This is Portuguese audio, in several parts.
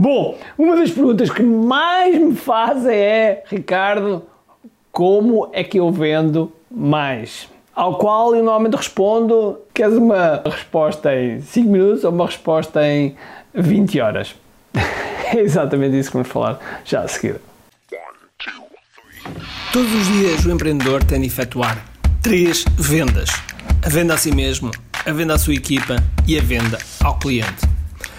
Bom, uma das perguntas que mais me fazem é, Ricardo, como é que eu vendo mais? Ao qual eu normalmente respondo: queres uma resposta em 5 minutos ou uma resposta em 20 horas? É exatamente isso que vamos falar já a seguir. Todos os dias o empreendedor tem de efetuar três vendas: a venda a si mesmo, a venda à sua equipa e a venda ao cliente.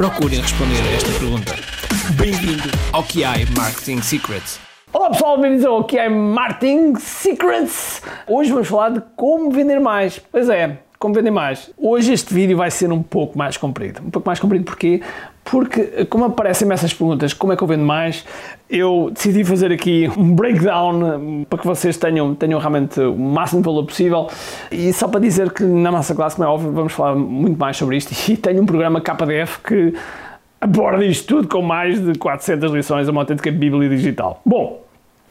procurem responder a esta pergunta. Bem-vindo ao QI Marketing Secrets. Olá pessoal, bem-vindos ao QI Marketing Secrets. Hoje vamos falar de como vender mais. Pois é, como vender mais. Hoje este vídeo vai ser um pouco mais comprido. Um pouco mais comprido porquê? Porque, como aparecem-me essas perguntas, como é que eu vendo mais, eu decidi fazer aqui um breakdown para que vocês tenham, tenham realmente o máximo de valor possível. E só para dizer que na nossa classe, como é óbvio, vamos falar muito mais sobre isto. E tenho um programa KDF que aborda isto tudo com mais de 400 lições, uma autêntica bíblia digital. Bom,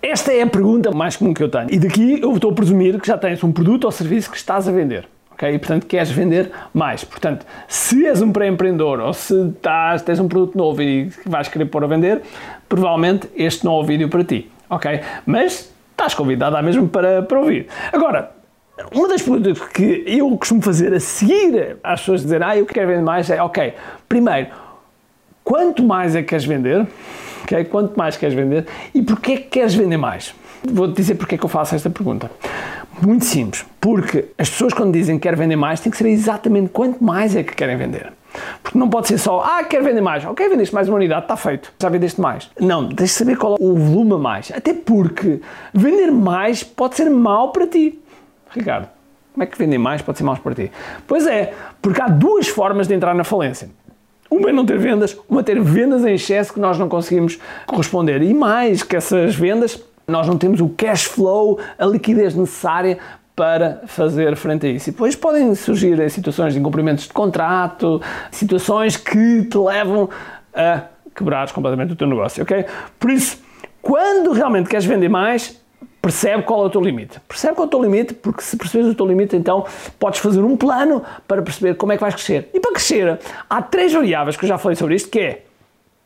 esta é a pergunta mais comum que eu tenho. E daqui eu estou a presumir que já tens um produto ou serviço que estás a vender ok? E, portanto, queres vender mais. Portanto, se és um pré-empreendedor ou se estás, tens um produto novo e vais querer pôr a vender, provavelmente este não é o vídeo para ti, ok? Mas estás convidado à mesmo para, para ouvir. Agora, uma das perguntas que eu costumo fazer a seguir às pessoas dizerem, ah, eu quero vender mais, é, ok, primeiro, quanto mais é que queres vender? Okay? Quanto mais queres vender e porquê que queres vender mais? Vou-te dizer porque é que eu faço esta pergunta. Muito simples, porque as pessoas quando dizem que querem vender mais têm que saber exatamente quanto mais é que querem vender. Porque não pode ser só, ah, quero vender mais, ok, vendeste mais uma unidade, está feito, já vendeste mais. Não, tens de saber qual é o volume a mais. Até porque vender mais pode ser mau para ti. Ricardo, como é que vender mais pode ser mau para ti? Pois é, porque há duas formas de entrar na falência. Uma é não ter vendas, uma é ter vendas em excesso que nós não conseguimos corresponder. E mais que essas vendas, nós não temos o cash flow, a liquidez necessária para fazer frente a isso. E depois podem surgir situações de incumprimentos de contrato, situações que te levam a quebrares completamente o teu negócio, ok? Por isso, quando realmente queres vender mais, percebe qual é o teu limite. Percebe qual é o teu limite, porque se percebes o teu limite, então podes fazer um plano para perceber como é que vais crescer. E para crescer, há três variáveis que eu já falei sobre isto, que é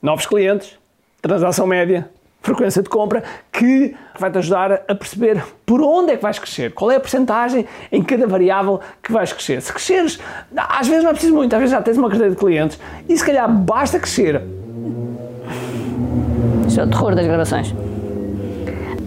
novos clientes, transação média frequência de compra que vai-te ajudar a perceber por onde é que vais crescer, qual é a porcentagem em cada variável que vais crescer. Se cresceres, às vezes não é preciso muito, às vezes já tens uma carteira de clientes e se calhar basta crescer. Isso é o terror das gravações.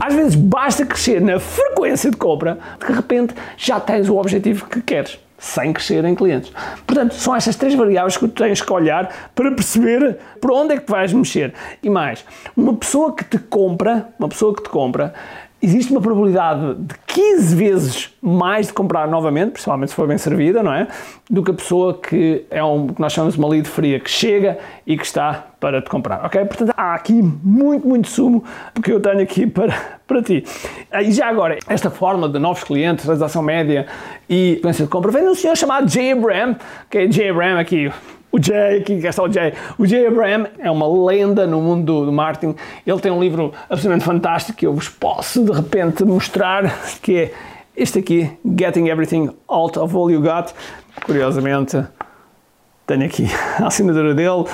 Às vezes basta crescer na frequência de compra, de repente já tens o objetivo que queres sem crescer em clientes. Portanto, são estas três variáveis que tu tens que olhar para perceber por onde é que vais mexer. E mais, uma pessoa que te compra, uma pessoa que te compra, existe uma probabilidade de 15 vezes mais de comprar novamente, principalmente se for bem servida, não é? Do que a pessoa que é um que nós chamamos de uma lead fria, que chega e que está para te comprar, ok? Portanto, há aqui muito, muito sumo que eu tenho aqui para, para ti. E já agora, esta forma de novos clientes, transação média e frequência de compra, vem de um senhor chamado Jay Abraham, que é Jay Abraham aqui, o Jay, aqui está o Jay. O Jay Abraham é uma lenda no mundo do, do marketing. Ele tem um livro absolutamente fantástico que eu vos posso de repente mostrar, que é este aqui, Getting Everything Out of All You Got. Curiosamente, tenho aqui a assinatura dele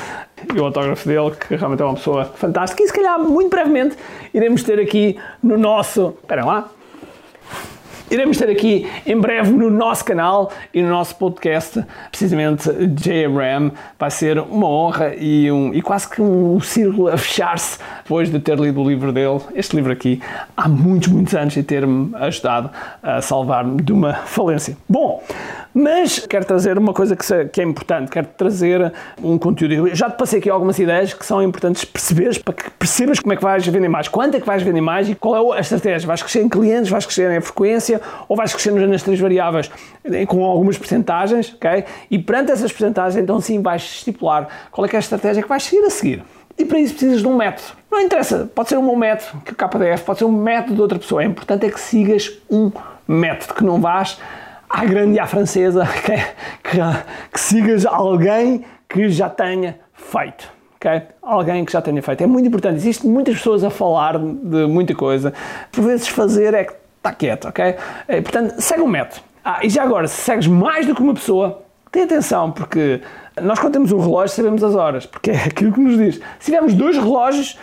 e o autógrafo dele, que realmente é uma pessoa fantástica. E se calhar, muito brevemente, iremos ter aqui no nosso. Espera lá iremos ter aqui em breve no nosso canal e no nosso podcast, precisamente J. Abraham. Vai ser uma honra e, um, e quase que um círculo a fechar-se depois de ter lido o livro dele, este livro aqui, há muitos, muitos anos e ter-me ajudado a salvar-me de uma falência. Bom, mas quero trazer uma coisa que, que é importante, quero trazer um conteúdo. Eu já te passei aqui algumas ideias que são importantes perceberes para que percebas como é que vais vender mais, quanto é que vais vender mais e qual é a estratégia. Vais crescer em clientes, vais crescer em frequência ou vais crescer nas três variáveis com algumas percentagens, ok? E perante essas percentagens, então sim vais estipular qual é é a estratégia que vais seguir a seguir. E para isso precisas de um método. Não interessa, pode ser um meu método, que o KDF, pode ser um método de outra pessoa. É importante é que sigas um método, que não vás à grande e à francesa, que, que, que sigas alguém que já tenha feito. Okay? Alguém que já tenha feito. É muito importante. Existem muitas pessoas a falar de muita coisa. Por vezes fazer é que está quieto, ok? É, portanto, segue um método. Ah, e já agora, se segues mais do que uma pessoa, tem atenção, porque nós quando temos um relógio sabemos as horas, porque é aquilo que nos diz. Se tivermos dois relógios,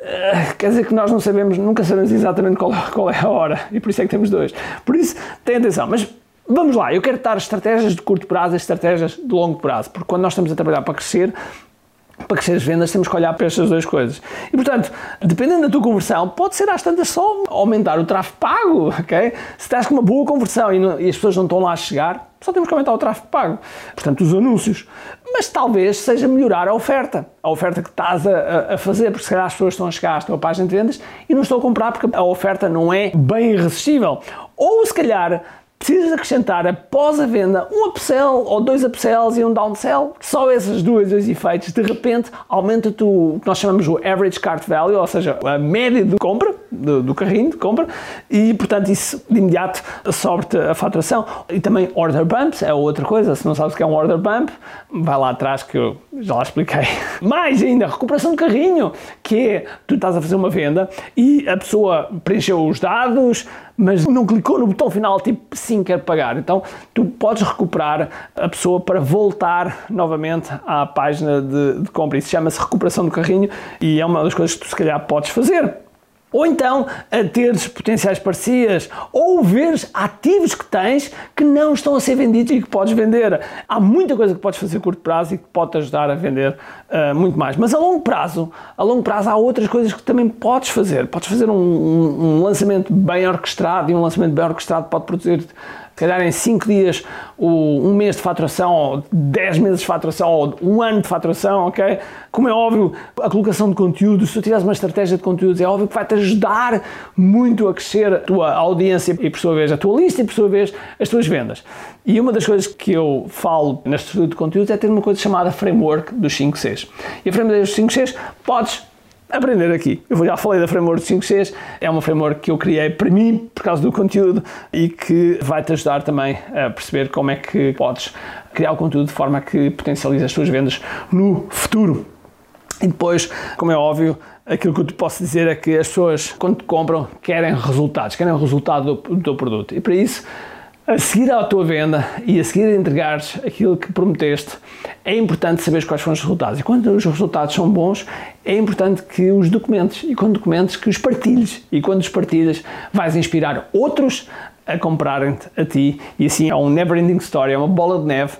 uh, quer dizer que nós não sabemos, nunca sabemos exatamente qual, qual, é a hora, e por isso é que temos dois. Por isso, tem atenção. Mas vamos lá, eu quero dar estratégias de curto prazo e estratégias de longo prazo, porque quando nós estamos a trabalhar para crescer, para crescer as vendas temos que olhar para estas duas coisas. E portanto, dependendo da tua conversão, pode ser às tantas só aumentar o tráfego pago, ok? Se estás com uma boa conversão e, não, e, as pessoas não estão lá a chegar, só temos que aumentar o tráfego pago. Portanto, os anúncios. Mas talvez seja melhorar a oferta. A oferta que estás a, a fazer, porque se calhar as pessoas estão a chegar à tua página de vendas e não estão a comprar porque a oferta não é bem irresistível. Ou se calhar precisas acrescentar após a venda um upsell ou dois upsells e um downsell. Só esses dois, dois efeitos, de repente, aumenta-te o que nós chamamos o average cart value, ou seja, a média de compra, do, do carrinho de compra, e portanto isso de imediato sobe-te a faturação. E também order bumps é outra coisa, se não sabes o que é um order bump, vai lá atrás que eu já lá expliquei. Mais ainda, recuperação de carrinho, que é, tu estás a fazer uma venda e a pessoa preencheu os dados, mas não clicou no botão final tipo sim, quer pagar. Então tu podes recuperar a pessoa para voltar novamente à página de, de compra. Isso chama-se recuperação do carrinho e é uma das coisas que tu se calhar podes fazer. Ou então a teres potenciais parcerias, ou veres ativos que tens que não estão a ser vendidos e que podes vender. Há muita coisa que podes fazer a curto prazo e que pode te ajudar a vender uh, muito mais. Mas a longo prazo, a longo prazo há outras coisas que também podes fazer. Podes fazer um, um, um lançamento bem orquestrado e um lançamento bem orquestrado pode produzir calhar em 5 dias, um mês de faturação, ou 10 meses de faturação, ou um ano de faturação, ok? Como é óbvio, a colocação de conteúdo, se tu tiveres uma estratégia de conteúdos, é óbvio que vai-te ajudar muito a crescer a tua audiência e, por sua vez, a tua lista e, por sua vez, as tuas vendas. E uma das coisas que eu falo na estrutura de conteúdos é ter uma coisa chamada framework dos 5 Cs. E a framework dos 5 Cs podes aprender aqui. Eu já falei da framework 5Cs, é uma framework que eu criei para mim, por causa do conteúdo, e que vai-te ajudar também a perceber como é que podes criar o conteúdo de forma que potencialize as tuas vendas no futuro. E depois, como é óbvio, aquilo que eu te posso dizer é que as pessoas, quando te compram, querem resultados, querem o resultado do, do teu produto. E para isso, a seguir à tua venda e a seguir a entregares aquilo que prometeste, é importante saber quais foram os resultados. E quando os resultados são bons, é importante que os documentes e com documentos que os partilhes. E quando os partilhas, vais inspirar outros a comprarem-te a ti. E assim é um never-ending story, é uma bola de neve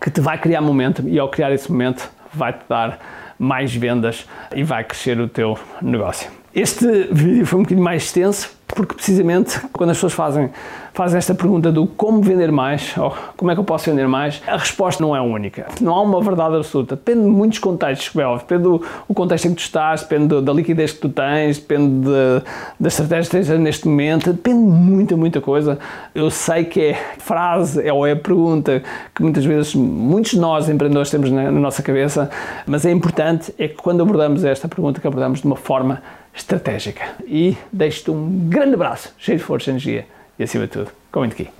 que te vai criar momento e ao criar esse momento vai-te dar mais vendas e vai crescer o teu negócio. Este vídeo foi um bocadinho mais extenso, porque precisamente quando as pessoas fazem, fazem esta pergunta do como vender mais, ou como é que eu posso vender mais, a resposta não é única. Não há uma verdade absoluta. Depende de muitos contextos, óbvio. Depende do o contexto em que tu estás, depende da liquidez que tu tens, depende de, da estratégia que tens neste momento, depende de muita, muita coisa. Eu sei que é frase é, ou é pergunta que muitas vezes muitos de nós empreendedores temos na, na nossa cabeça, mas é importante é que quando abordamos esta pergunta, que abordamos de uma forma estratégica. E deixo-te um grande abraço, cheio de força e energia e, acima de tudo, comente aqui.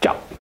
Tchau!